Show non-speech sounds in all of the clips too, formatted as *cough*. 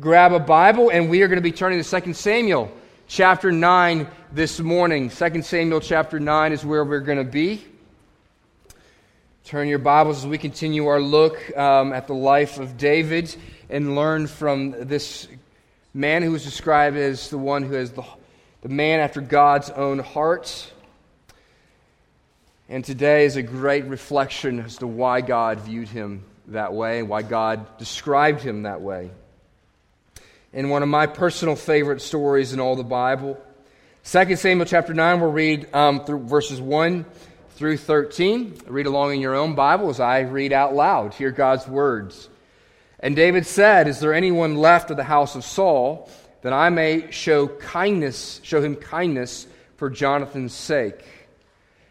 grab a Bible, and we are going to be turning to 2 Samuel chapter 9 this morning. 2 Samuel chapter 9 is where we're going to be. Turn your Bibles as we continue our look um, at the life of David and learn from this man who is described as the one who has the, the man after God's own heart. And today is a great reflection as to why God viewed him that way and why God described him that way. In one of my personal favorite stories in all the Bible, 2 Samuel chapter 9, we'll read um, through verses 1 through 13. Read along in your own Bible as I read out loud. Hear God's words. And David said, Is there anyone left of the house of Saul that I may show kindness, show him kindness for Jonathan's sake?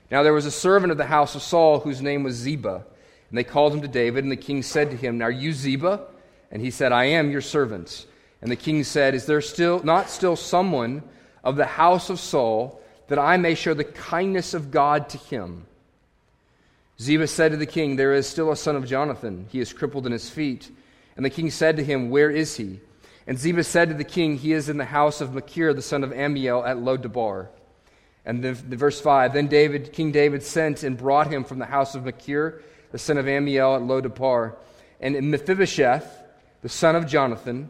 Now there was a servant of the house of Saul whose name was Ziba. And they called him to David, and the king said to him, Are you Ziba? And he said, I am your servant. And the king said, Is there still not still someone of the house of Saul that I may show the kindness of God to him? Ziba said to the king, There is still a son of Jonathan. He is crippled in his feet. And the king said to him, Where is he? And Ziba said to the king, He is in the house of Machir, the son of Ammiel, at Lodebar. And the, the verse 5 Then David, King David sent and brought him from the house of Machir, the son of Ammiel, at Lodebar. And Mephibosheth, the son of Jonathan,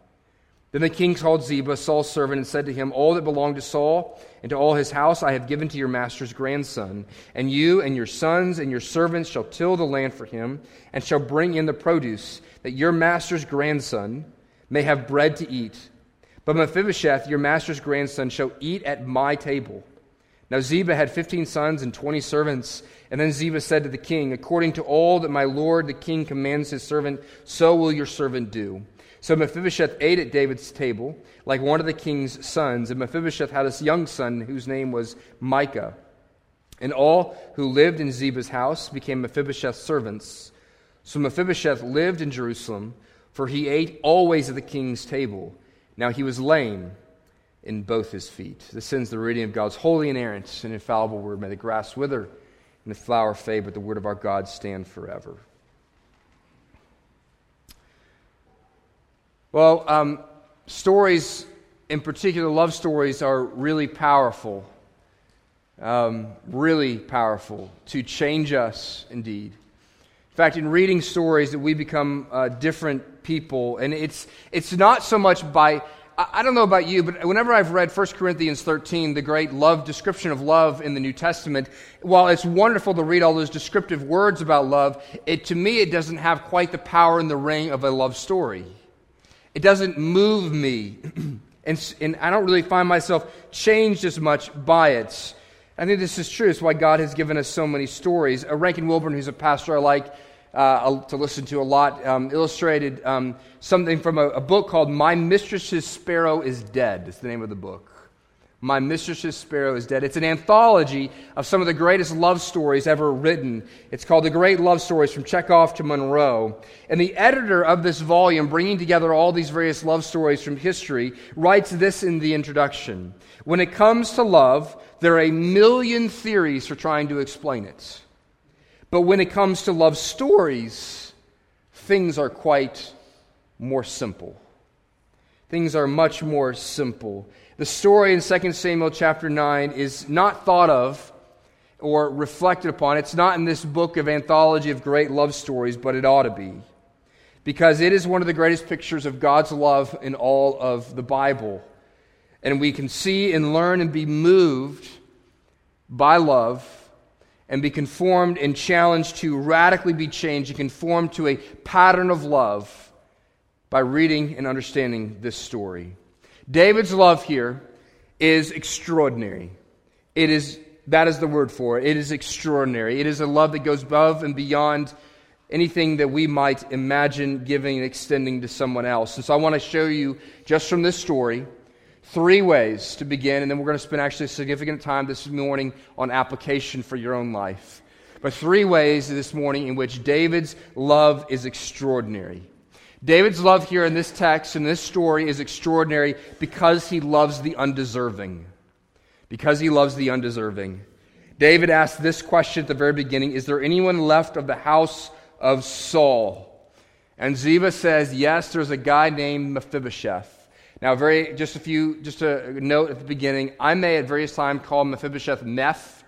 Then the king called Ziba, Saul's servant, and said to him, All that belonged to Saul and to all his house I have given to your master's grandson. And you and your sons and your servants shall till the land for him, and shall bring in the produce, that your master's grandson may have bread to eat. But Mephibosheth, your master's grandson, shall eat at my table. Now Ziba had fifteen sons and twenty servants. And then Ziba said to the king, According to all that my lord the king commands his servant, so will your servant do. So Mephibosheth ate at David's table, like one of the king's sons. And Mephibosheth had a young son whose name was Micah. And all who lived in Ziba's house became Mephibosheth's servants. So Mephibosheth lived in Jerusalem, for he ate always at the king's table. Now he was lame in both his feet. This sends the reading of God's holy, inerrant, and infallible word. May the grass wither and the flower fade, but the word of our God stand forever. Well, um, stories, in particular, love stories, are really powerful. Um, really powerful to change us indeed. In fact, in reading stories, that we become uh, different people, and it's it's not so much by I, don't know about you, but whenever I've read 1 Corinthians 13, the great love description of love in the New Testament, while it's wonderful to read all those descriptive words about love, it to me it doesn't have quite the power and the ring of a love story. It doesn't move me, *clears throat* and, and I don't really find myself changed as much by it. I think this is true. It's why God has given us so many stories. Uh, Rankin Wilbourne, who's a pastor I like uh, to listen to a lot, um, illustrated um, something from a, a, book called My Mistress's Sparrow is Dead. It's the name of the book. My Mistress's Sparrow is Dead. It's an anthology of some of the greatest love stories ever written. It's called The Great Love Stories from Chekhov to Munro. And the editor of this volume, bringing together all these various love stories from history, writes this in the introduction When it comes to love, there are a million theories for trying to explain it. But when it comes to love stories, things are quite more simple. Things are much more simple. The story in 2 Samuel chapter 9 is not thought of or reflected upon. It's not in this book of anthology of great love stories, but it ought to be. Because it is one of the greatest pictures of God's love in all of the Bible. And we can see and learn and be moved by love and be conformed and challenged to radically be changed and conformed to a pattern of love by reading and understanding this story. David's love here is extraordinary. It is, that is the word for it. It is extraordinary. It is a love that goes above and beyond anything that we might imagine giving and extending to someone else. And so I want to show you, just from this story, Three ways to begin, and then we're going to spend actually significant time this morning on application for your own life. But three ways this morning in which David's love is extraordinary. David's love here in this text, in this story, is extraordinary because he loves the undeserving. Because he loves the undeserving. David asked this question at the very beginning Is there anyone left of the house of Saul? And Ziba says, Yes, there's a guy named Mephibosheth. Now, very just a few, just a note at the beginning. I may at various times call Mephibosheth Meph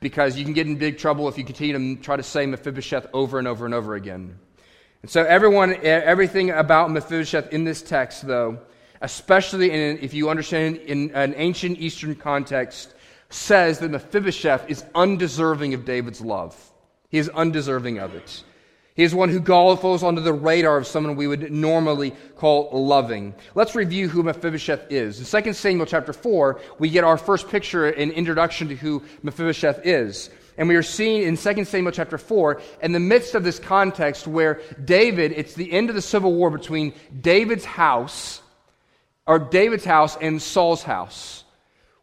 because you can get in big trouble if you continue to try to say Mephibosheth over and over and over again. And so, everyone, everything about Mephibosheth in this text, though, especially in, if you understand in an ancient Eastern context, says that Mephibosheth is undeserving of David's love. He is undeserving of it. He is one who falls onto the radar of someone we would normally call loving. Let's review who Mephibosheth is. In 2 Samuel chapter 4, we get our first picture and introduction to who Mephibosheth is. And we are seeing in 2 Samuel chapter 4, in the midst of this context where David, it's the end of the civil war between David's house, or David's house and Saul's house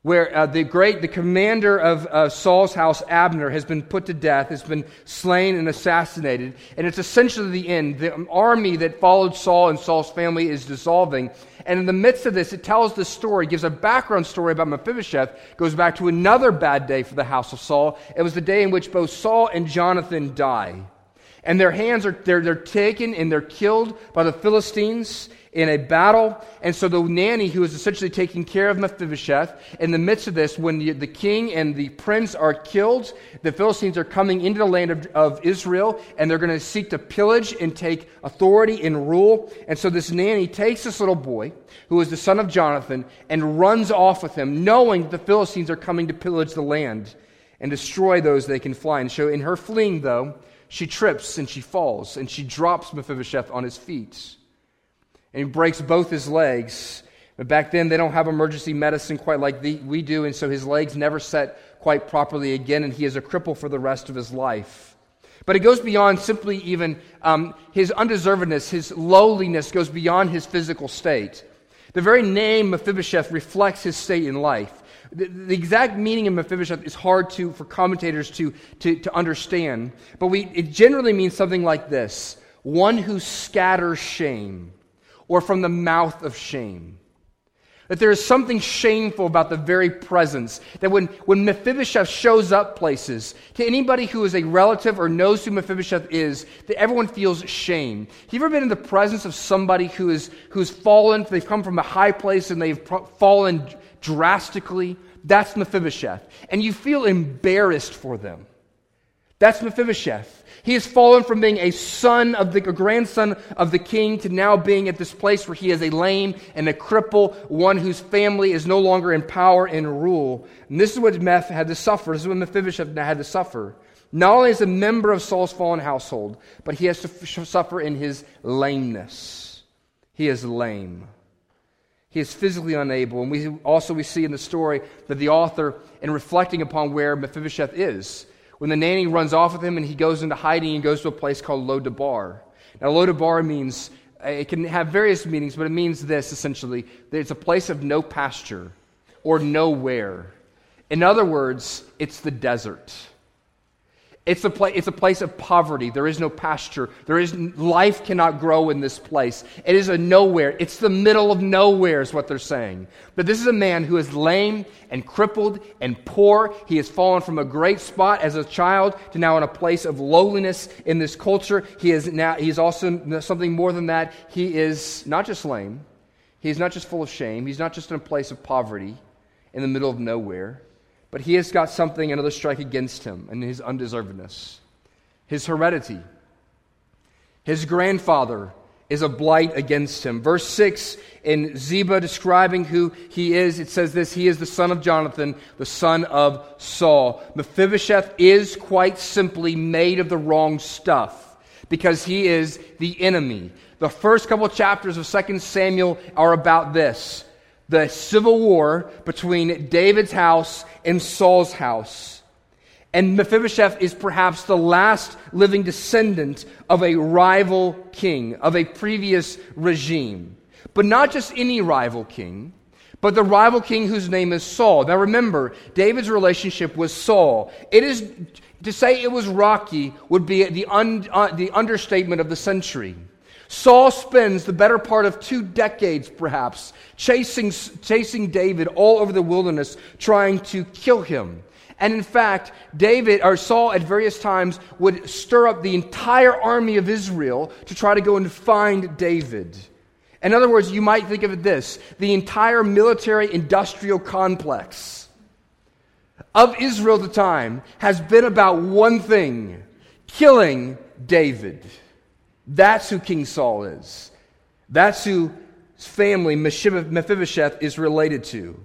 where uh, the great, the commander of uh, Saul's house, Abner, has been put to death, has been slain and assassinated. And it's essentially the end. The army that followed Saul and Saul's family is dissolving. And in the midst of this, it tells the story, gives a background story about Mephibosheth, goes back to another bad day for the house of Saul. It was the day in which both Saul and Jonathan die. And their hands are they're, they're taken and they're killed by the Philistines in a battle. And so the nanny who is essentially taking care of Mephibosheth, in the midst of this, when the, the king and the prince are killed, the Philistines are coming into the land of, of Israel and they're going to seek to pillage and take authority and rule. And so this nanny takes this little boy, who is the son of Jonathan, and runs off with him, knowing that the Philistines are coming to pillage the land and destroy those they can fly. And so in her fleeing, though, she trips and she falls and she drops Mephibosheth on his feet and he breaks both his legs. But back then, they don't have emergency medicine quite like the, we do, and so his legs never set quite properly again, and he is a cripple for the rest of his life. But it goes beyond simply even um, his undeservedness, his lowliness goes beyond his physical state. The very name Mephibosheth reflects his state in life. The, the, exact meaning of Mephibosheth is hard to, for commentators to, to, to understand, but we, it generally means something like this one who scatters shame or from the mouth of shame. That there is something shameful about the very presence. That when, when Mephibosheth shows up places, to anybody who is a relative or knows who Mephibosheth is, that everyone feels shame. Have you ever been in the presence of somebody who is, who's fallen, they've come from a high place and they've fallen drastically? That's Mephibosheth. And you feel embarrassed for them. That's Mephibosheth. He has fallen from being a son of the a grandson of the king to now being at this place where he is a lame and a cripple, one whose family is no longer in power and rule. And this is what Meph had to suffer. This is what Mephibosheth had to suffer. Not only as a member of Saul's fallen household, but he has to suffer in his lameness. He is lame. He is physically unable. And we also we see in the story that the author, in reflecting upon where Mephibosheth is, when the nanny runs off with him and he goes into hiding and goes to a place called Lo-debar. Now, Lo-debar means, uh, it can have various meanings, but it means this essentially that it's a place of no pasture or nowhere. In other words, it's the desert. It's a, pla- it's a place of poverty. There is no pasture. There is, life cannot grow in this place. It is a nowhere. It's the middle of nowhere, is what they're saying. But this is a man who is lame and crippled and poor. He has fallen from a great spot as a child to now in a place of lowliness in this culture. He is now, he's also something more than that. He is not just lame, he's not just full of shame, he's not just in a place of poverty in the middle of nowhere. But he has got something, another strike against him, and his undeservedness. His heredity. His grandfather is a blight against him. Verse 6 in Ziba describing who he is, it says this He is the son of Jonathan, the son of Saul. Mephibosheth is quite simply made of the wrong stuff because he is the enemy. The first couple chapters of 2 Samuel are about this the civil war between David's house and Saul's house. And Mephibosheth is perhaps the last living descendant of a rival king, of a previous regime. But not just any rival king, but the rival king whose name is Saul. Now remember, David's relationship was Saul. It is to say it was rocky would be the, un, uh, the understatement of the century. Saul spends the better part of two decades, perhaps, chasing, chasing David all over the wilderness, trying to kill him. And in fact, David or Saul at various times would stir up the entire army of Israel to try to go and find David. In other words, you might think of it this the entire military industrial complex of Israel at the time has been about one thing killing David. That's who King Saul is. That's who his family, Mephibosheth, is related to.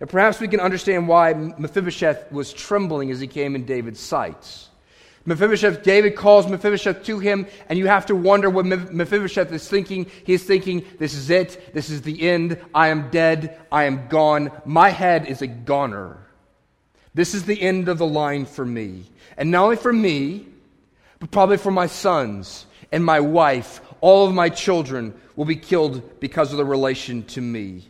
Now, perhaps we can understand why Mephibosheth was trembling as he came in David's sight. Mephibosheth, David calls Mephibosheth to him, and you have to wonder what Mephibosheth is thinking. He is thinking, This is it. This is the end. I am dead. I am gone. My head is a goner. This is the end of the line for me. And not only for me, but probably for my sons and my wife. All of my children will be killed because of the relation to me.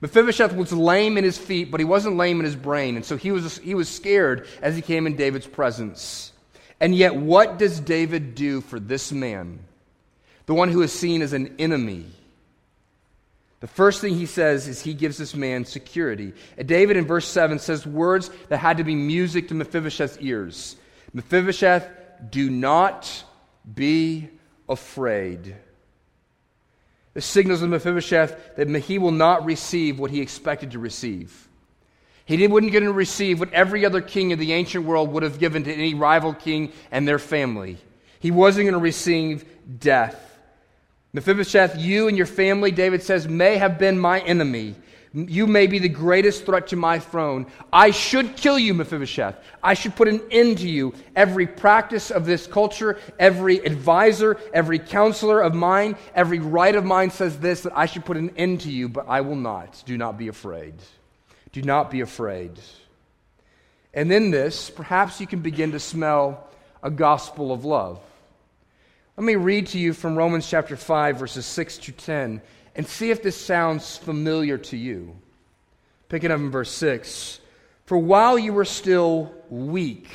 Mephibosheth was lame in his feet, but he wasn't lame in his brain. And so he was, he was scared as he came in David's presence. And yet, what does David do for this man, the one who is seen as an enemy? The first thing he says is he gives this man security. And David in verse 7 says words that had to be music to Mephibosheth's ears Mephibosheth, do not be afraid. The signals to Mephibosheth that he will not receive what he expected to receive. He wouldn't get to receive what every other king of the ancient world would have given to any rival king and their family. He wasn't going to receive death. Mephibosheth, you and your family, David says, may have been my enemy. You may be the greatest threat to my throne. I should kill you, Mephibosheth. I should put an end to you. Every practice of this culture, every advisor, every counselor of mine, every right of mine says this that I should put an end to you, but I will not. Do not be afraid. Do not be afraid. And in this, perhaps you can begin to smell a gospel of love. Let me read to you from Romans chapter 5, verses 6 to 10, and see if this sounds familiar to you. Pick it up in verse 6 For while you were still weak,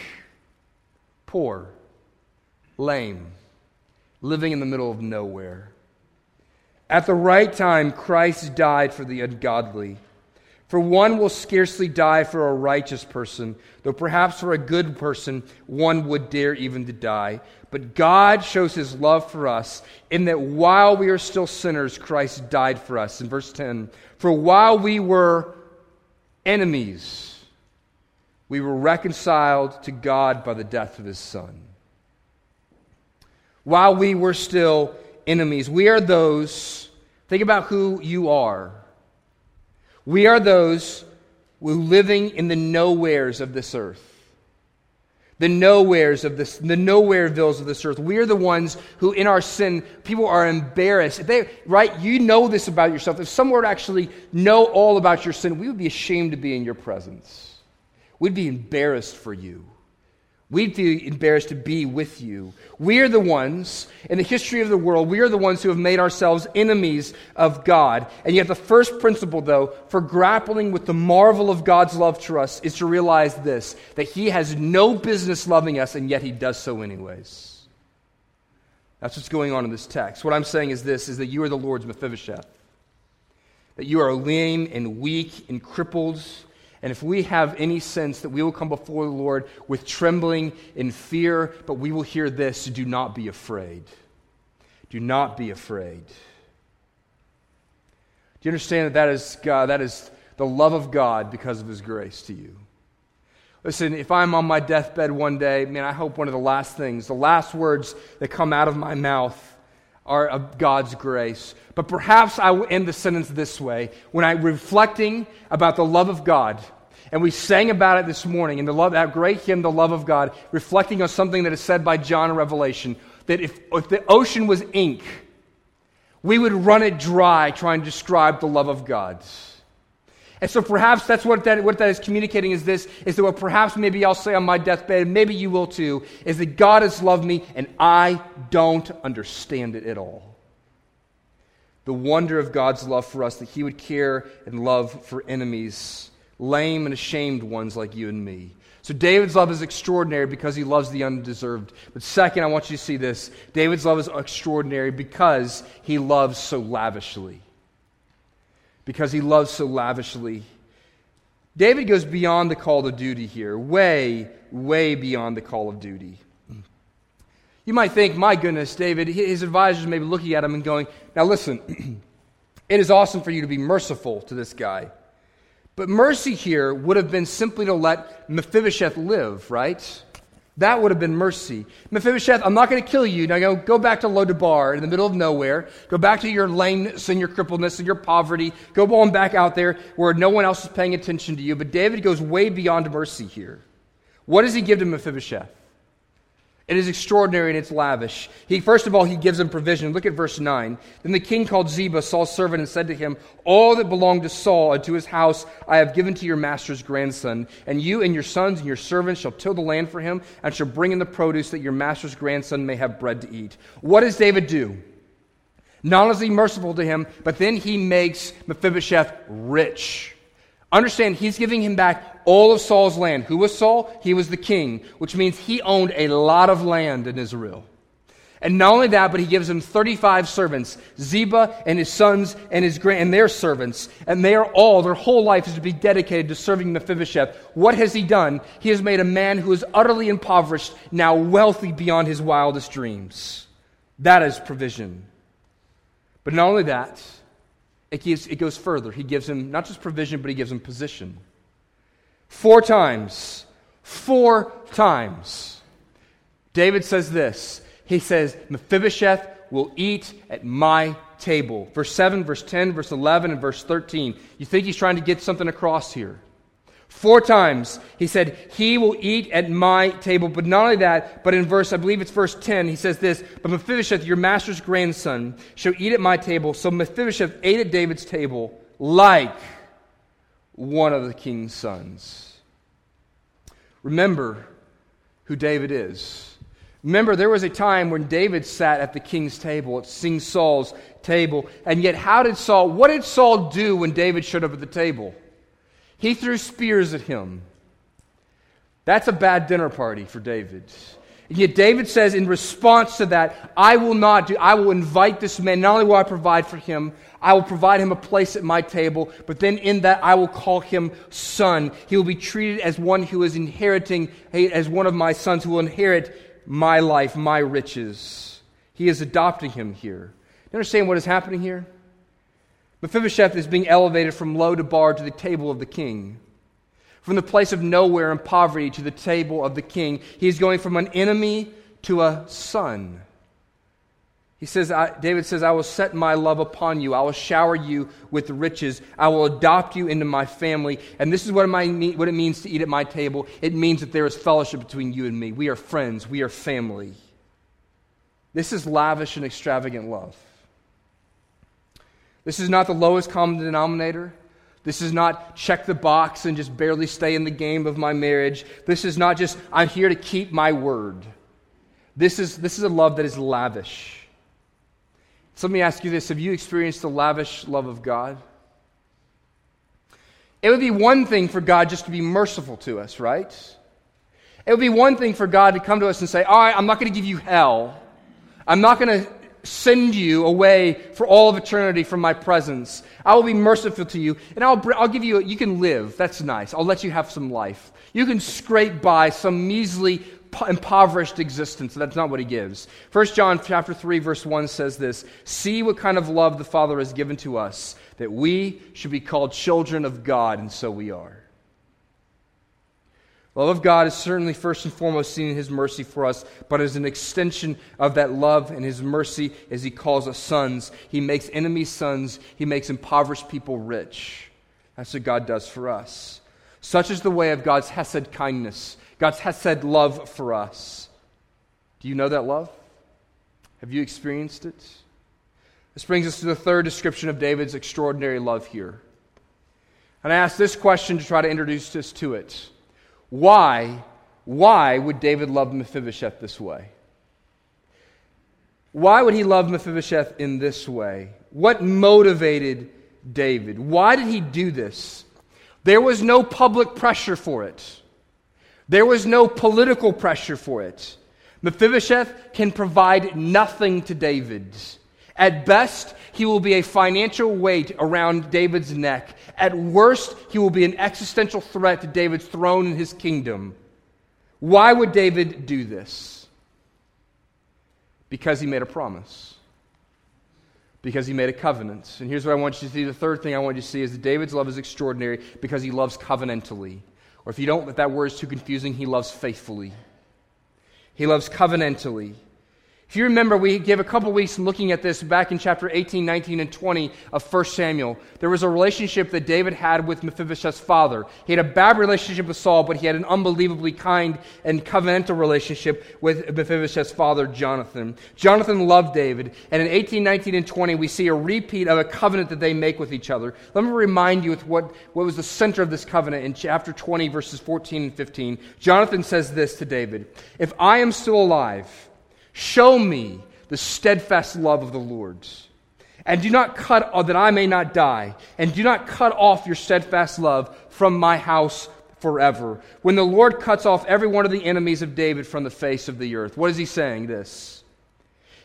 poor, lame, living in the middle of nowhere, at the right time, Christ died for the ungodly. For one will scarcely die for a righteous person, though perhaps for a good person one would dare even to die. But God shows his love for us in that while we are still sinners, Christ died for us. In verse 10, for while we were enemies, we were reconciled to God by the death of his Son. While we were still enemies, we are those, think about who you are we are those who living in the nowheres of this earth. The nowheres of this, the nowherevilles of this earth. We are the ones who, in our sin, people are embarrassed. They, right? You know this about yourself. If someone were to actually know all about your sin, we would be ashamed to be in your presence. We'd be embarrassed for you. We'd be embarrassed to be with you. We are the ones, in the history of the world, we are the ones who have made ourselves enemies of God. And yet, the first principle, though, for grappling with the marvel of God's love to us is to realize this that He has no business loving us, and yet He does so anyways. That's what's going on in this text. What I'm saying is this is that you are the Lord's Mephibosheth. That you are lame and weak and crippled and if we have any sense that we will come before the Lord with trembling and fear, but we will hear this do not be afraid. Do not be afraid. Do you understand that that is, God, that is the love of God because of His grace to you? Listen, if I'm on my deathbed one day, man, I hope one of the last things, the last words that come out of my mouth are of God's grace. But perhaps I will end the sentence this way when I'm reflecting about the love of God. And we sang about it this morning in the love, that great hymn, The Love of God, reflecting on something that is said by John in Revelation that if, if the ocean was ink, we would run it dry trying to describe the love of God. And so perhaps that's what that, what that is communicating is this, is that what perhaps maybe I'll say on my deathbed, and maybe you will too, is that God has loved me and I don't understand it at all. the wonder of God's love for us, that He would care and love for enemies, lame and ashamed ones like you and me. So David's love is extraordinary because he loves the undeserved. But second, I want you to see this David's love is extraordinary because he loves so lavishly. Because he loves so lavishly. David goes beyond the call to duty here, way, way beyond the call of duty. You might think, my goodness, David, his advisors may be looking at him and going, now listen, *clears throat* it is awesome for you to be merciful to this guy. But mercy here would have been simply to let Mephibosheth live, right? That would have been mercy. Mephibosheth, I'm not going to kill you. Now go, go back to Lo-debar in the middle of nowhere. Go back to your lameness and your crippledness and your poverty. Go on back out there where no one else is paying attention to you. But David goes way beyond mercy here. What does he give to Mephibosheth? It is extraordinary and it's lavish. He, first of all, he gives him provision. Look at verse 9. Then the king called Ziba, Saul's servant, and said to him, All that belonged to Saul and to his house I have given to your master's grandson. And you and your sons and your servants shall till the land for him, and shall bring in the produce that your master's grandson may have bread to eat. What does David do? Not only is he merciful to him, but then he makes Mephibosheth rich. Understand, he's giving him back all of Saul's land. Who was Saul? He was the king, which means he owned a lot of land in Israel. And not only that, but he gives him 35 servants, Ziba and his sons and his grand and their servants, and they are all, their whole life is to be dedicated to serving Mephibosheth. What has he done? He has made a man who is utterly impoverished, now wealthy beyond his wildest dreams. That is provision. But not only that, it, gives, it goes further. He gives him not just provision, but he gives him position. Four times, four times, David says this. He says, Mephibosheth will eat at my table. Verse 7, verse 10, verse 11, and verse 13. You think he's trying to get something across here? Four times he said, He will eat at my table. But not only that, but in verse, I believe it's verse 10, he says this But Mephibosheth, your master's grandson, shall eat at my table. So Mephibosheth ate at David's table like one of the king's sons. Remember who David is. Remember, there was a time when David sat at the king's table, at King Saul's table. And yet, how did Saul, what did Saul do when David showed up at the table? He threw spears at him. That's a bad dinner party for David. And yet David says in response to that, I will not do, I will invite this man. Not only will I provide for him, I will provide him a place at my table, but then in that I will call him son. He will be treated as one who is inheriting, as one of my sons who will inherit my life, my riches. He is adopting him here. You understand what is happening here? Mephibosheth is being elevated from Lo-debar to the table of the king. From the place of nowhere and poverty to the table of the king. He is going from an enemy to a son. He says, David says, I will set my love upon you. I will shower you with riches. I will adopt you into my family. And this is what, it, what it means to eat at my table. It means that there is fellowship between you and me. We are friends. We are family. This is lavish and extravagant love. This is not the lowest common denominator. This is not check the box and just barely stay in the game of my marriage. This is not just, I'm here to keep my word. This is, this is a love that is lavish. So let me ask you this Have you experienced the lavish love of God? It would be one thing for God just to be merciful to us, right? It would be one thing for God to come to us and say, All right, I'm not going to give you hell. I'm not going to send you away for all of eternity from my presence. I will be merciful to you, and I'll, I'll give you, you can live. That's nice. I'll let you have some life. You can scrape by some measly, impoverished existence. That's not what he gives. 1 John chapter 3, verse 1 says this See what kind of love the Father has given to us, that we should be called children of God, and so we are. Love of God is certainly first and foremost seen in His mercy for us, but as an extension of that love and His mercy as He calls us sons. He makes enemies sons, He makes impoverished people rich. That's what God does for us. Such is the way of God's Hesed kindness, God's Hesed love for us. Do you know that love? Have you experienced it? This brings us to the third description of David's extraordinary love here. And I ask this question to try to introduce us to it. Why, why would David love Mephibosheth this way? Why would he love Mephibosheth in this way? What motivated David? Why did he do this? There was no public pressure for it. There was no political pressure for it. Mephibosheth can provide nothing to David. At best, he will be a financial weight around David's neck. At worst, he will be an existential threat to David's throne and his kingdom. Why would David do this? Because he made a promise. Because he made a covenant. And here's what I want you to see. The third thing I want you to see is that David's love is extraordinary because he loves covenantally. Or if you don't, if that word is too confusing, he loves faithfully. He loves covenantally. If you remember, we gave a couple weeks looking at this back in chapter 18, 19, and 20 of 1 Samuel. There was a relationship that David had with Mephibosheth's father. He had a bad relationship with Saul, but he had an unbelievably kind and covenantal relationship with Mephibosheth's father, Jonathan. Jonathan loved David, and in 18, 19, and 20, we see a repeat of a covenant that they make with each other. Let me remind you with what, what was the center of this covenant in chapter 20, verses 14 and 15. Jonathan says this to David If I am still alive, Show me the steadfast love of the Lord. And do not cut, uh, that I may not die, and do not cut off your steadfast love from my house forever. When the Lord cuts off every one of the enemies of David from the face of the earth. What is he saying? This.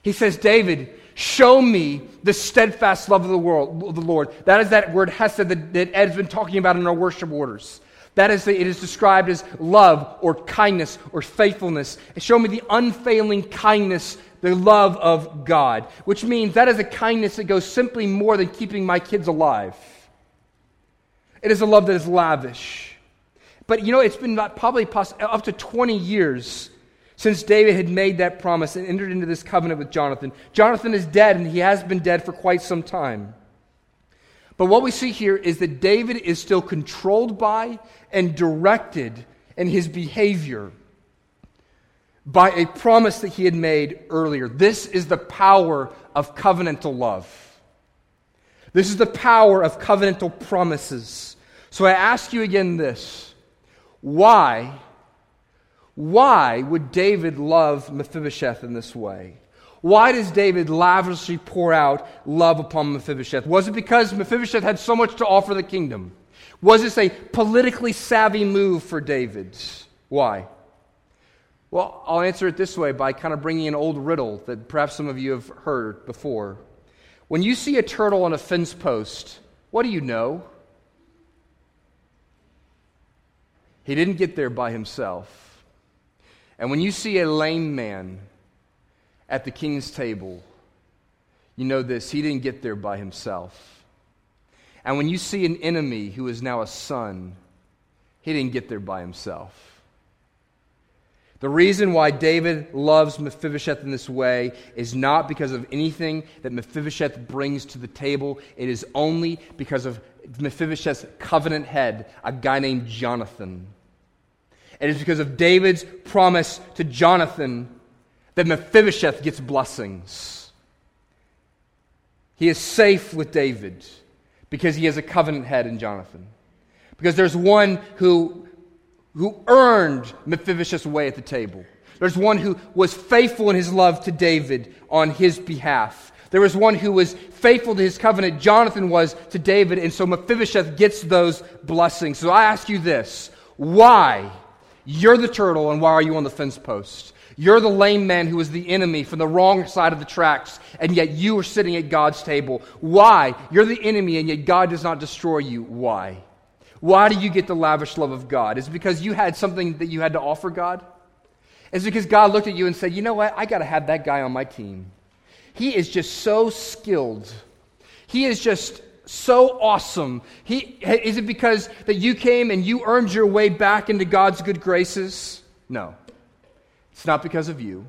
He says, David, show me the steadfast love of the world, the Lord. That is that word hesed that Ed's been talking about in our worship orders. That is, it is described as love or kindness or faithfulness. Show me the unfailing kindness, the love of God, which means that is a kindness that goes simply more than keeping my kids alive. It is a love that is lavish. But you know, it's been probably up to 20 years since David had made that promise and entered into this covenant with Jonathan. Jonathan is dead, and he has been dead for quite some time. But what we see here is that David is still controlled by and directed in his behavior by a promise that he had made earlier. This is the power of covenantal love. This is the power of covenantal promises. So I ask you again this why? Why would David love Mephibosheth in this way? Why does David lavishly pour out love upon Mephibosheth? Was it because Mephibosheth had so much to offer the kingdom? Was this a politically savvy move for David? Why? Well, I'll answer it this way by kind of bringing an old riddle that perhaps some of you have heard before. When you see a turtle on a fence post, what do you know? He didn't get there by himself. And when you see a lame man, at the king's table, you know this he didn't get there by himself. And when you see an enemy who is now a son, he didn't get there by himself. The reason why David loves Mephibosheth in this way is not because of anything that Mephibosheth brings to the table. It is only because of Mephibosheth's covenant head, a guy named Jonathan. It is because of David's promise to Jonathan that Mephibosheth gets blessings. He is safe with David because he has a covenant head in Jonathan. Because there's one who, who earned Mephibosheth's way at the table. There's one who was faithful in his love to David on his behalf. There was one who was faithful to his covenant. Jonathan was to David, and so Mephibosheth gets those blessings. So I ask you this why? You're the turtle, and why are you on the fence post? You're the lame man who was the enemy from the wrong side of the tracks, and yet you are sitting at God's table. Why? You're the enemy, and yet God does not destroy you. Why? Why do you get the lavish love of God? Is it because you had something that you had to offer God? Is it because God looked at you and said, you know what? I got to have that guy on my team. He is just so skilled. He is just so awesome. He, is it because that you came and you earned your way back into God's good graces? No. It's not because of you.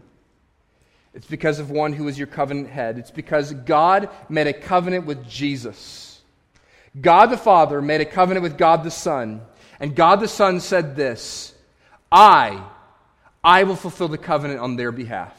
It's because of one who is your covenant head. It's because God made a covenant with Jesus. God the Father made a covenant with God the Son. And God the Son said this I, I will fulfill the covenant on their behalf.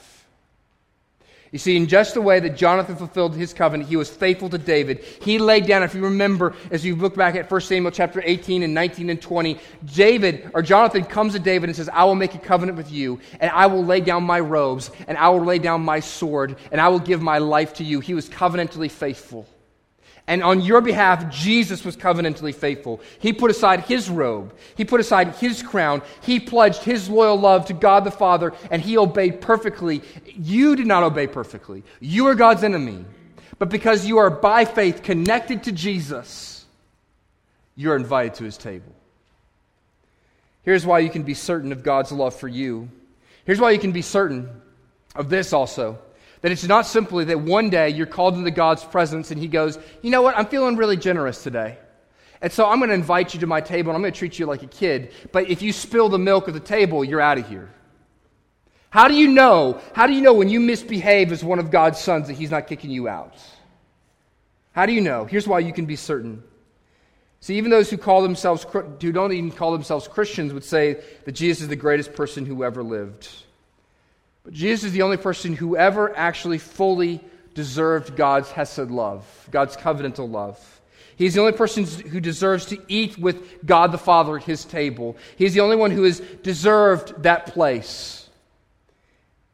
You see, in just the way that Jonathan fulfilled his covenant, he was faithful to David. He laid down, if you remember, as you look back at 1 Samuel chapter 18 and 19 and 20, David, or Jonathan comes to David and says, I will make a covenant with you, and I will lay down my robes, and I will lay down my sword, and I will give my life to you. He was covenantally faithful. And on your behalf, Jesus was covenantally faithful. He put aside his robe, he put aside his crown, he pledged his loyal love to God the Father, and he obeyed perfectly. You did not obey perfectly. You are God's enemy. But because you are by faith connected to Jesus, you're invited to his table. Here's why you can be certain of God's love for you. Here's why you can be certain of this also that it's not simply that one day you're called into God's presence and He goes, You know what? I'm feeling really generous today. And so I'm going to invite you to my table and I'm going to treat you like a kid. But if you spill the milk at the table, you're out of here. How do you know? How do you know when you misbehave as one of God's sons that He's not kicking you out? How do you know? Here's why you can be certain. See, even those who call themselves, who don't even call themselves Christians, would say that Jesus is the greatest person who ever lived. But Jesus is the only person who ever actually fully deserved God's Hesed love, God's covenantal love. He's the only person who deserves to eat with God the Father at his table. He's the only one who has deserved that place.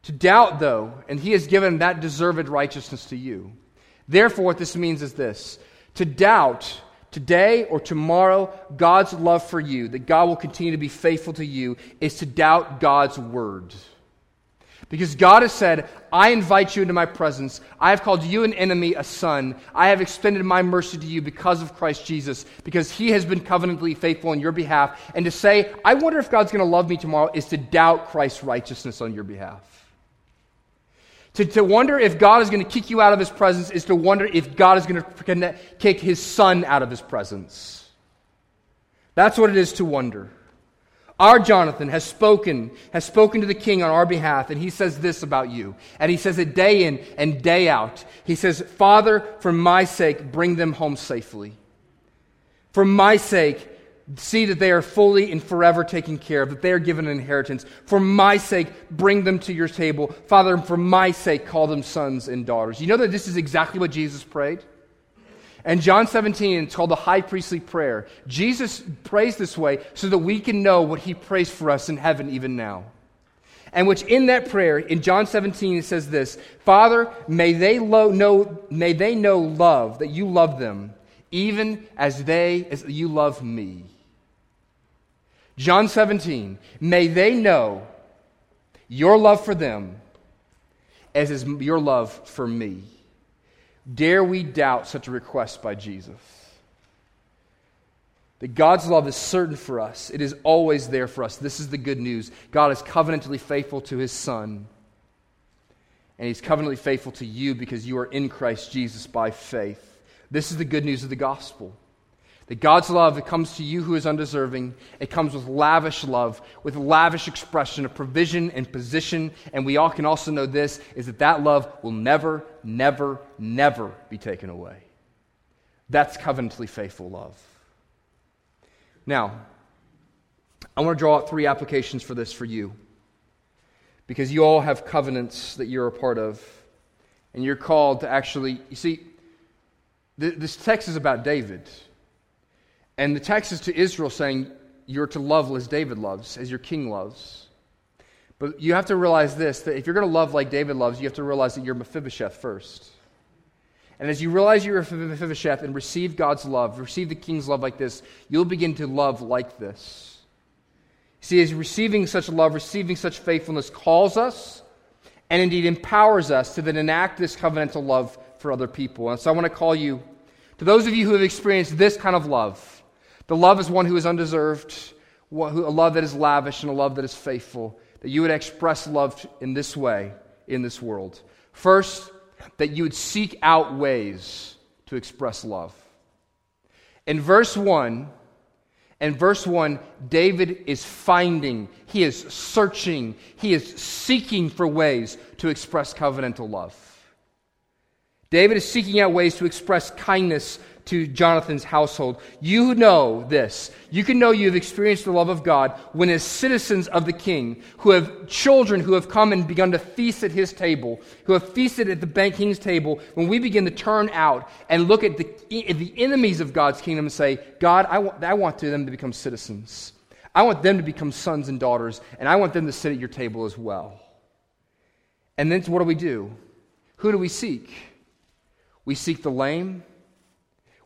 To doubt, though, and he has given that deserved righteousness to you. Therefore, what this means is this to doubt today or tomorrow God's love for you, that God will continue to be faithful to you, is to doubt God's word. Because God has said, I invite you into my presence. I have called you an enemy a son. I have extended my mercy to you because of Christ Jesus, because he has been covenantally faithful on your behalf. And to say, I wonder if God's going to love me tomorrow, is to doubt Christ's righteousness on your behalf. To, to wonder if God is going to kick you out of his presence is to wonder if God is going to kick his son out of his presence. That's what it is to wonder. Our Jonathan has spoken, has spoken to the king on our behalf, and he says this about you. And he says it day in and day out. He says, Father, for my sake, bring them home safely. For my sake, see that they are fully and forever taken care of, that they are given an inheritance. For my sake, bring them to your table. Father, for my sake, call them sons and daughters. You know that this is exactly what Jesus prayed? And John 17, it's called the high priestly prayer. Jesus prays this way so that we can know what he prays for us in heaven even now. And which in that prayer, in John 17, it says this Father, may they, lo- know, may they know love, that you love them, even as they, as you love me. John 17, may they know your love for them as is your love for me. Dare we doubt such a request by Jesus? That God's love is certain for us, it is always there for us. This is the good news. God is covenantally faithful to his Son, and he's covenantally faithful to you because you are in Christ Jesus by faith. This is the good news of the gospel. That God's love, it comes to you who is undeserving. It comes with lavish love, with lavish expression of provision and position. And we all can also know this is that that love will never, never, never be taken away. That's covenantly faithful love. Now, I want to draw out three applications for this for you. Because you all have covenants that you're a part of. And you're called to actually, you see, this text is about David. And the text is to Israel saying, You're to love as David loves, as your king loves. But you have to realize this that if you're going to love like David loves, you have to realize that you're Mephibosheth first. And as you realize you're Mephibosheth and receive God's love, receive the king's love like this, you'll begin to love like this. See, as receiving such love, receiving such faithfulness calls us and indeed empowers us to then enact this covenantal love for other people. And so I want to call you, to those of you who have experienced this kind of love, the love is one who is undeserved, a love that is lavish, and a love that is faithful. That you would express love in this way in this world. First, that you would seek out ways to express love. In verse 1, in verse 1, David is finding, he is searching, he is seeking for ways to express covenantal love. David is seeking out ways to express kindness to Jonathan's household. You know this. You can know you have experienced the love of God when, as citizens of the king, who have children who have come and begun to feast at his table, who have feasted at the king's table, when we begin to turn out and look at the, at the enemies of God's kingdom and say, God, I want, I want them to become citizens. I want them to become sons and daughters, and I want them to sit at your table as well. And then what do we do? Who do we seek? We seek the lame,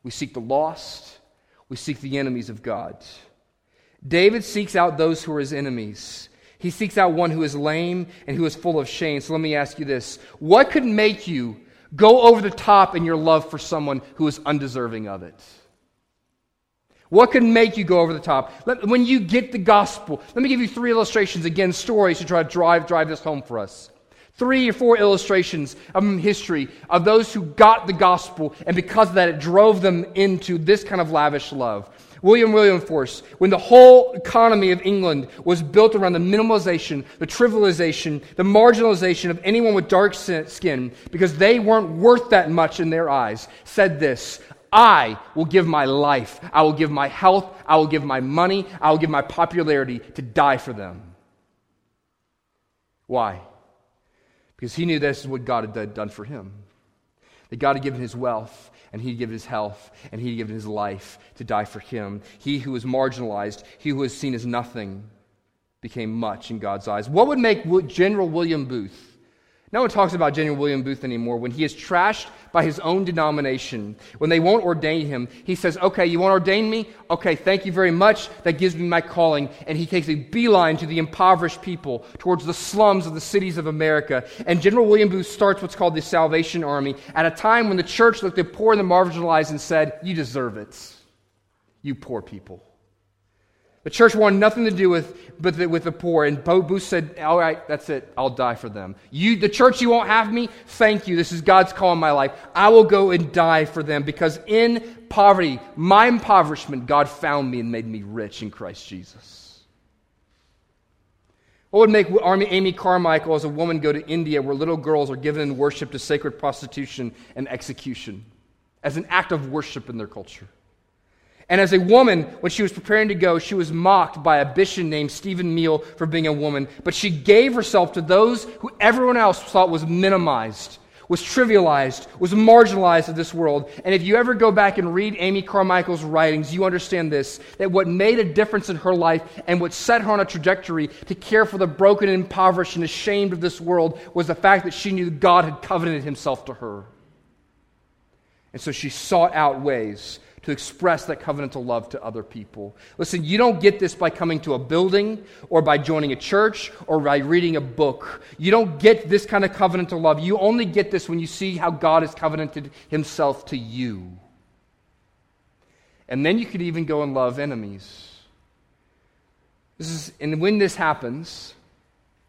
we seek the lost, we seek the enemies of God. David seeks out those who are his enemies. He seeks out one who is lame and who is full of shame. So let me ask you this What could make you go over the top in your love for someone who is undeserving of it? What could make you go over the top? Let, when you get the gospel, let me give you three illustrations, again, stories to try to drive, drive this home for us three or four illustrations of history of those who got the gospel, and because of that, it drove them into this kind of lavish love. William Wilberforce, when the whole economy of England was built around the minimalization, the trivialization, the marginalization of anyone with dark skin, because they weren't worth that much in their eyes, said this I will give my life, I will give my health, I will give my money, I will give my popularity to die for them. Why? Because he knew this is what God had done for him. That God had given his wealth, and he'd given his health, and he'd given his life to die for him. He who was marginalized, he who was seen as nothing, became much in God's eyes. What would make General William Booth no one talks about General William Booth anymore. When he is trashed by his own denomination, when they won't ordain him, he says, Okay, you won't ordain me? Okay, thank you very much. That gives me my calling. And he takes a beeline to the impoverished people, towards the slums of the cities of America. And General William Booth starts what's called the Salvation Army at a time when the church looked at the poor and the marginalized and said, You deserve it, you poor people. The church wanted nothing to do with, with, the, with the poor. And Booth said, All right, that's it. I'll die for them. You, the church, you won't have me? Thank you. This is God's call in my life. I will go and die for them because in poverty, my impoverishment, God found me and made me rich in Christ Jesus. What would make Amy Carmichael as a woman go to India where little girls are given in worship to sacred prostitution and execution as an act of worship in their culture? And as a woman, when she was preparing to go, she was mocked by a bishop named Stephen Meal for being a woman. But she gave herself to those who everyone else thought was minimized, was trivialized, was marginalized of this world. And if you ever go back and read Amy Carmichael's writings, you understand this that what made a difference in her life and what set her on a trajectory to care for the broken and impoverished and ashamed of this world was the fact that she knew God had covenanted himself to her. And so she sought out ways to express that covenantal love to other people. Listen, you don't get this by coming to a building or by joining a church or by reading a book. You don't get this kind of covenantal love. You only get this when you see how God has covenanted himself to you. And then you could even go and love enemies. This is, and when this happens,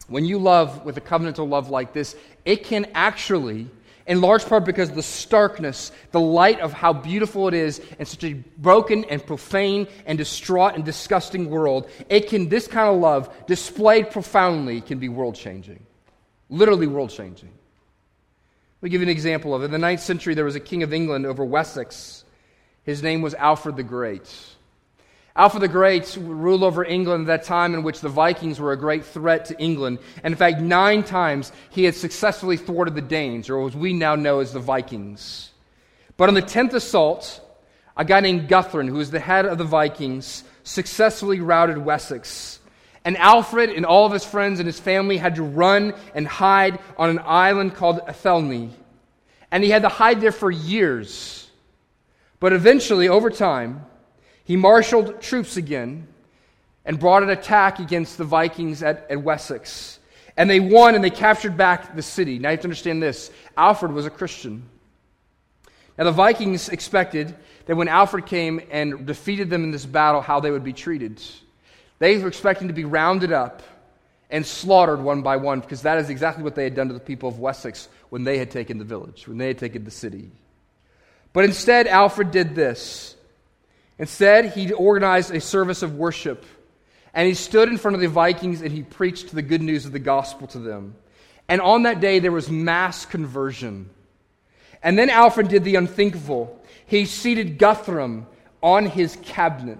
when you love with a covenantal love like this, it can actually in large part because the starkness, the light of how beautiful it is in such a broken and profane and distraught and disgusting world. It can, this kind of love, displayed profoundly, can be world changing. Literally world changing. Let me give you an example of it. In the ninth century, there was a king of England over Wessex. His name was Alfred the Great. Alfred the Great ruled over England at that time in which the Vikings were a great threat to England. And in fact, nine times he had successfully thwarted the Danes, or as we now know as the Vikings. But on the 10th assault, a guy named Guthrum, who was the head of the Vikings, successfully routed Wessex. And Alfred and all of his friends and his family had to run and hide on an island called Athelney. And he had to hide there for years. But eventually, over time, he marshaled troops again and brought an attack against the Vikings at, at Wessex. And they won and they captured back the city. Now you have to understand this Alfred was a Christian. Now the Vikings expected that when Alfred came and defeated them in this battle, how they would be treated. They were expecting to be rounded up and slaughtered one by one because that is exactly what they had done to the people of Wessex when they had taken the village, when they had taken the city. But instead, Alfred did this. Instead, he organized a service of worship. And he stood in front of the Vikings and he preached the good news of the gospel to them. And on that day, there was mass conversion. And then Alfred did the unthinkable. he seated Guthrum on his cabinet.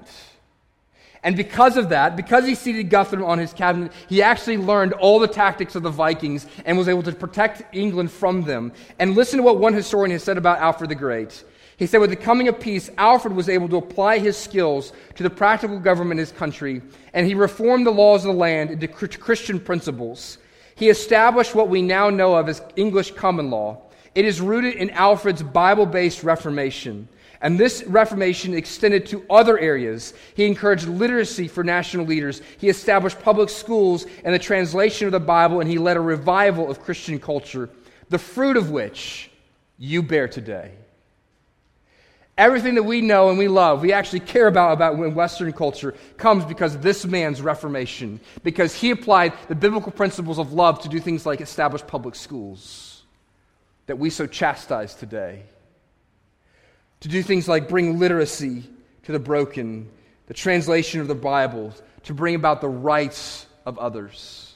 And because of that, because he seated Guthrum on his cabinet, he actually learned all the tactics of the Vikings and was able to protect England from them. And listen to what one historian has said about Alfred the Great. He said, with the coming of peace, Alfred was able to apply his skills to the practical government of his country, and he reformed the laws of the land into Christian principles. He established what we now know of as English common law. It is rooted in Alfred's Bible based Reformation. And this Reformation extended to other areas. He encouraged literacy for national leaders. He established public schools and the translation of the Bible, and he led a revival of Christian culture, the fruit of which you bear today. Everything that we know and we love, we actually care about about in Western culture, comes because of this man's Reformation, because he applied the biblical principles of love to do things like establish public schools that we so chastise today to do things like bring literacy to the broken, the translation of the Bible, to bring about the rights of others.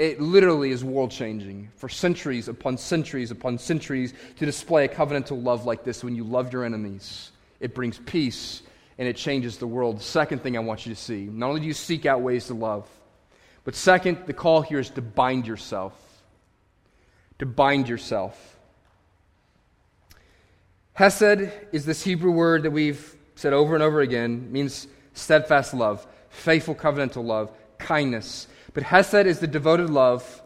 It literally is world changing for centuries upon centuries upon centuries to display a covenantal love like this when you love your enemies. It brings peace and it changes the world. The second thing I want you to see not only do you seek out ways to love, but second, the call here is to bind yourself. To bind yourself. Hesed is this Hebrew word that we've said over and over again, means steadfast love, faithful covenantal love, kindness. But Hesed is the devoted love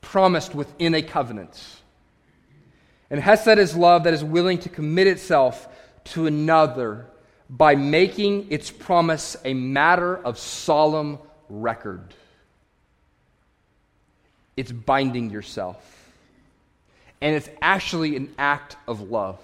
promised within a covenant. And Hesed is love that is willing to commit itself to another by making its promise a matter of solemn record. It's binding yourself. And it's actually an act of love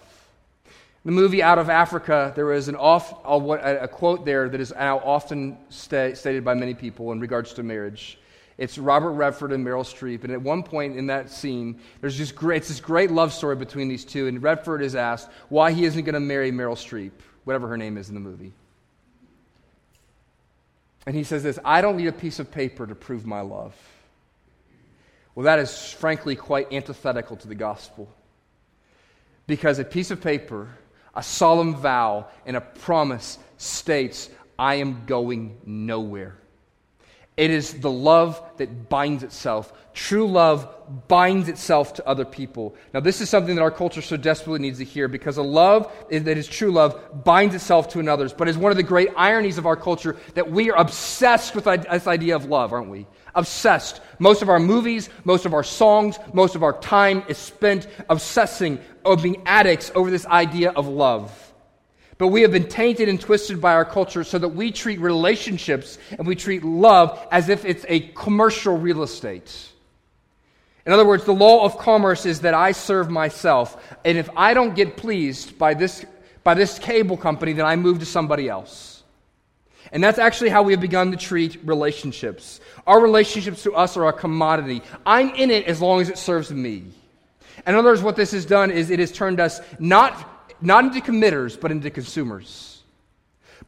the movie Out of Africa, there is an off, a, a quote there that is now often sta- stated by many people in regards to marriage. It's Robert Redford and Meryl Streep. And at one point in that scene, there's just great, it's this great love story between these two. And Redford is asked why he isn't going to marry Meryl Streep, whatever her name is in the movie. And he says this I don't need a piece of paper to prove my love. Well, that is frankly quite antithetical to the gospel. Because a piece of paper a solemn vow and a promise states, I am going nowhere. It is the love that binds itself. True love binds itself to other people. Now, this is something that our culture so desperately needs to hear because a love that is true love binds itself to another's. But it's one of the great ironies of our culture that we are obsessed with this idea of love, aren't we? Obsessed. Most of our movies, most of our songs, most of our time is spent obsessing or being addicts over this idea of love. But we have been tainted and twisted by our culture so that we treat relationships and we treat love as if it's a commercial real estate. In other words, the law of commerce is that I serve myself. And if I don't get pleased by this, by this cable company, then I move to somebody else. And that's actually how we have begun to treat relationships. Our relationships to us are a commodity. I'm in it as long as it serves me. In other words, what this has done is it has turned us not not into committers, but into consumers.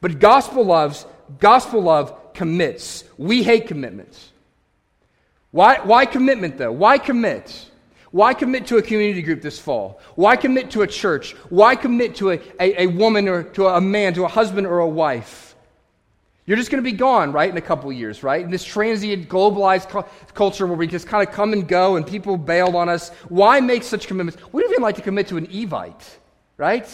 But gospel loves, gospel love commits. We hate commitment. Why, why commitment, though? Why commit? Why commit to a community group this fall? Why commit to a church? Why commit to a, a, a woman or to a man, to a husband or a wife? You're just going to be gone, right, in a couple years, right? In this transient, globalized cu- culture where we just kind of come and go and people bail on us. Why make such commitments? We don't even like to commit to an Evite right?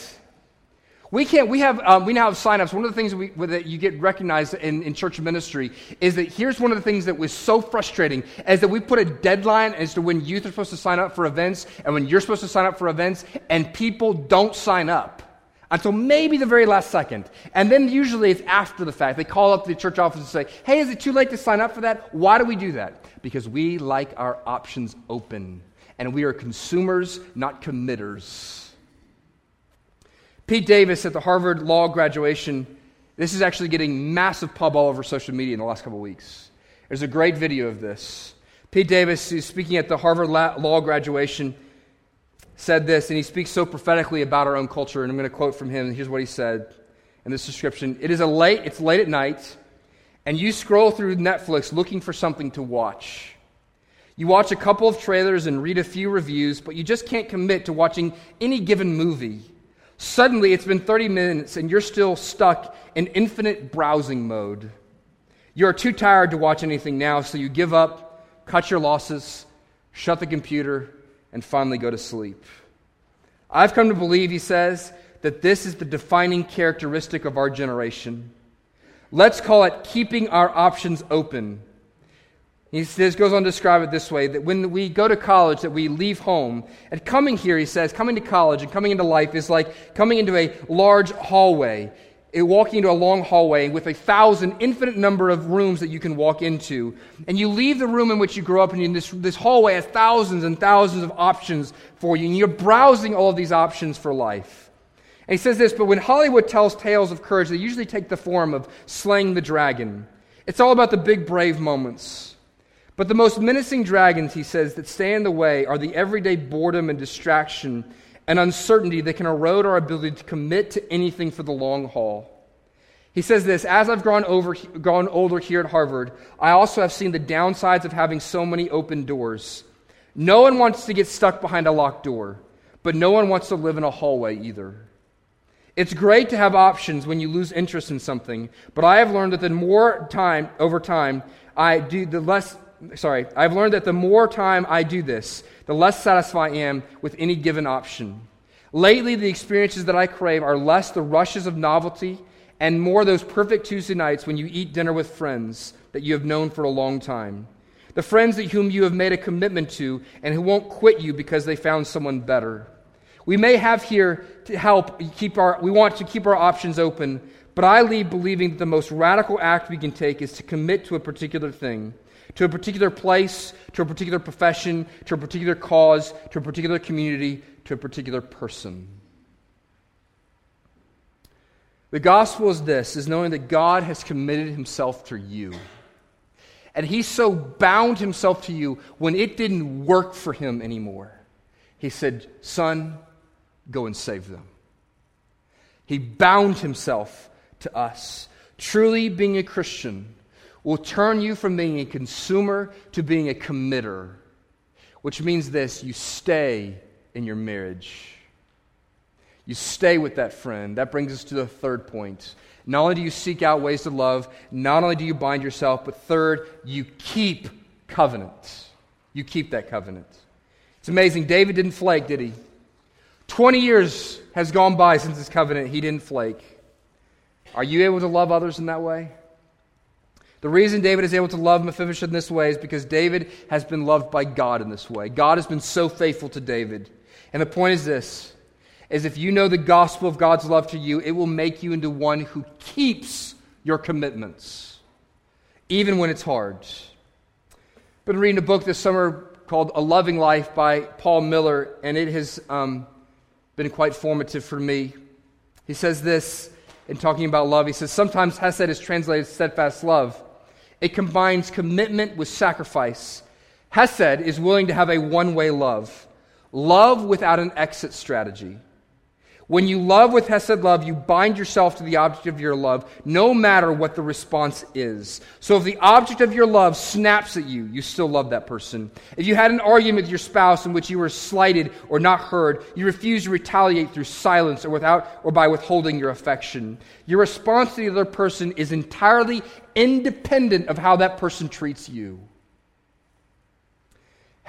We can't, we have, um, we now have signups. One of the things that, that you get recognized in, in church ministry is that here's one of the things that was so frustrating is that we put a deadline as to when youth are supposed to sign up for events and when you're supposed to sign up for events, and people don't sign up until maybe the very last second. And then usually it's after the fact. They call up the church office and say, hey, is it too late to sign up for that? Why do we do that? Because we like our options open. And we are consumers, not committers. Pete Davis at the Harvard Law graduation, this is actually getting massive pub all over social media in the last couple of weeks. There's a great video of this. Pete Davis, is speaking at the Harvard Law graduation, said this, and he speaks so prophetically about our own culture. And I'm going to quote from him. Here's what he said in this description: "It is a late. It's late at night, and you scroll through Netflix looking for something to watch. You watch a couple of trailers and read a few reviews, but you just can't commit to watching any given movie." Suddenly, it's been 30 minutes and you're still stuck in infinite browsing mode. You're too tired to watch anything now, so you give up, cut your losses, shut the computer, and finally go to sleep. I've come to believe, he says, that this is the defining characteristic of our generation. Let's call it keeping our options open. He says, goes on to describe it this way that when we go to college, that we leave home, and coming here, he says, coming to college and coming into life is like coming into a large hallway walking into a long hallway with a thousand, infinite number of rooms that you can walk into. And you leave the room in which you grew up, and this, this hallway has thousands and thousands of options for you. And you're browsing all of these options for life. And he says this, but when Hollywood tells tales of courage, they usually take the form of slaying the dragon. It's all about the big, brave moments. But the most menacing dragons, he says, that stay in the way are the everyday boredom and distraction and uncertainty that can erode our ability to commit to anything for the long haul. He says this As I've grown, over, grown older here at Harvard, I also have seen the downsides of having so many open doors. No one wants to get stuck behind a locked door, but no one wants to live in a hallway either. It's great to have options when you lose interest in something, but I have learned that the more time, over time, I do, the less, sorry, I've learned that the more time I do this, the less satisfied I am with any given option. Lately, the experiences that I crave are less the rushes of novelty and more those perfect Tuesday nights when you eat dinner with friends that you have known for a long time. The friends that whom you have made a commitment to and who won't quit you because they found someone better. We may have here to help keep our, we want to keep our options open, but I leave believing that the most radical act we can take is to commit to a particular thing to a particular place, to a particular profession, to a particular cause, to a particular community, to a particular person. The gospel is this is knowing that God has committed himself to you. And he so bound himself to you when it didn't work for him anymore. He said, Son, go and save them. He bound himself to us. Truly being a Christian will turn you from being a consumer to being a committer, which means this you stay in your marriage. You stay with that friend. That brings us to the third point. Not only do you seek out ways to love, not only do you bind yourself, but third, you keep covenant. You keep that covenant. It's amazing. David didn't flake, did he? 20 years has gone by since his covenant. He didn't flake. Are you able to love others in that way? The reason David is able to love Mephibosheth in this way is because David has been loved by God in this way. God has been so faithful to David. And the point is this is if you know the gospel of God's love to you, it will make you into one who keeps your commitments, even when it's hard. I've been reading a book this summer called A Loving Life by Paul Miller, and it has um, been quite formative for me. He says this in talking about love. He says, Sometimes Hesed is translated steadfast love. It combines commitment with sacrifice. Hesed is willing to have a one way love, love without an exit strategy. When you love with Hesed love, you bind yourself to the object of your love, no matter what the response is. So if the object of your love snaps at you, you still love that person. If you had an argument with your spouse in which you were slighted or not heard, you refuse to retaliate through silence or without or by withholding your affection. Your response to the other person is entirely independent of how that person treats you.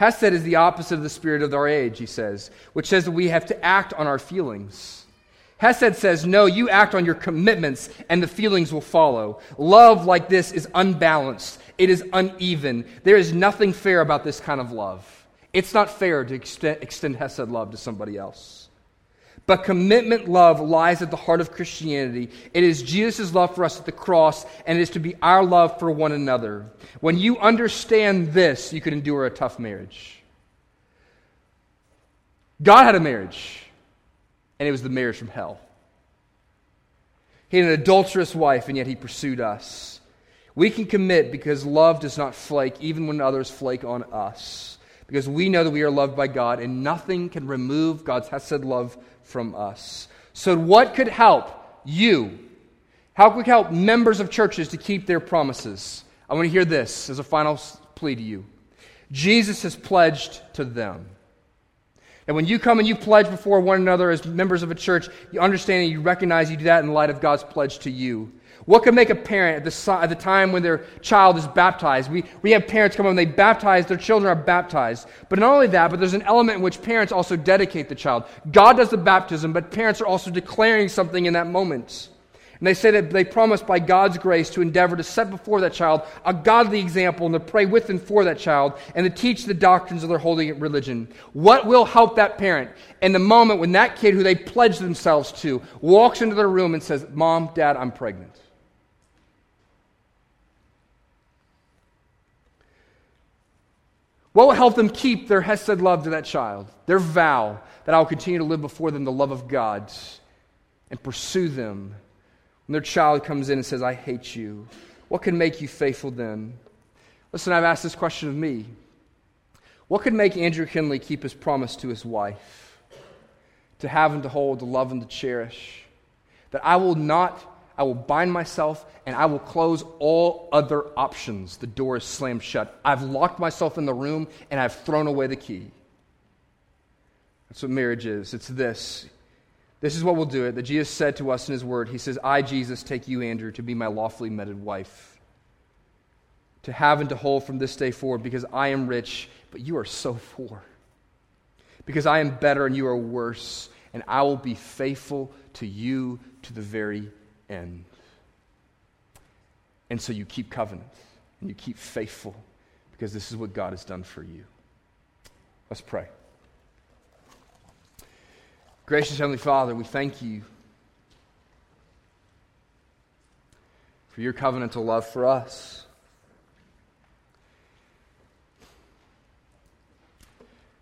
Hesed is the opposite of the spirit of our age, he says, which says that we have to act on our feelings. Hesed says, no, you act on your commitments and the feelings will follow. Love like this is unbalanced, it is uneven. There is nothing fair about this kind of love. It's not fair to extend, extend Hesed love to somebody else. But commitment love lies at the heart of Christianity. It is Jesus' love for us at the cross, and it is to be our love for one another. When you understand this, you can endure a tough marriage. God had a marriage, and it was the marriage from hell. He had an adulterous wife, and yet he pursued us. We can commit because love does not flake, even when others flake on us. Because we know that we are loved by God, and nothing can remove God's Hesed love from us. So, what could help you? How could help members of churches to keep their promises? I want to hear this as a final plea to you. Jesus has pledged to them. And when you come and you pledge before one another as members of a church, you understand and you recognize you do that in light of God's pledge to you. What can make a parent at the, at the time when their child is baptized? We, we have parents come up and they baptize, their children are baptized. But not only that, but there's an element in which parents also dedicate the child. God does the baptism, but parents are also declaring something in that moment. And they say that they promise by God's grace to endeavor to set before that child a godly example and to pray with and for that child and to teach the doctrines of their holy religion. What will help that parent in the moment when that kid who they pledged themselves to walks into their room and says, Mom, Dad, I'm pregnant? What will help them keep their Hesed love to that child? Their vow that I will continue to live before them the love of God and pursue them when their child comes in and says, I hate you, what can make you faithful then? Listen, I've asked this question of me. What could make Andrew Kinley keep his promise to his wife? To have and to hold, to love and to cherish. That I will not, I will bind myself and I will close all other options. The door is slammed shut. I've locked myself in the room and I've thrown away the key. That's what marriage is. It's this this is what we'll do it that Jesus said to us in his word. He says, I, Jesus, take you, Andrew, to be my lawfully wedded wife, to have and to hold from this day forward, because I am rich, but you are so poor. Because I am better and you are worse, and I will be faithful to you to the very end. And so you keep covenant and you keep faithful because this is what God has done for you. Let's pray. Gracious Heavenly Father, we thank you for your covenantal love for us.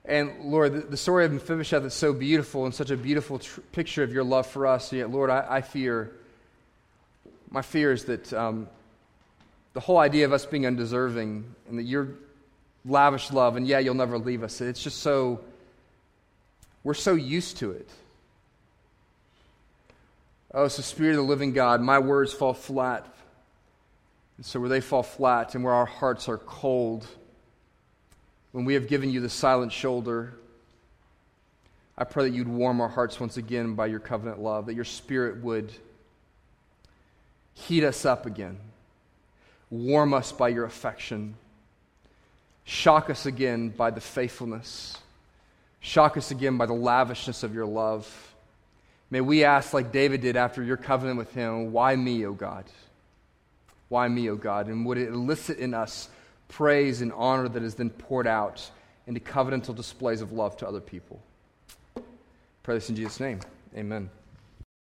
And Lord, the, story of Mephibosheth is so beautiful and such a beautiful tr- picture of your love for us. Yet, Lord, I, I fear, my fear is that um, the whole idea of us being undeserving and that your lavish love, and yeah, you'll never leave us, it's just so we're so used to it. Oh, so Spirit of the living God, my words fall flat. And so where they fall flat and where our hearts are cold, when we have given you the silent shoulder, I pray that you'd warm our hearts once again by your covenant love, that your Spirit would heat us up again, warm us by your affection, shock us again by the faithfulness Shock us again by the lavishness of your love. May we ask, like David did after your covenant with him, why me, O God? Why me, O God? And would it elicit in us praise and honor that is then poured out into covenantal displays of love to other people? Pray this in Jesus' name. Amen.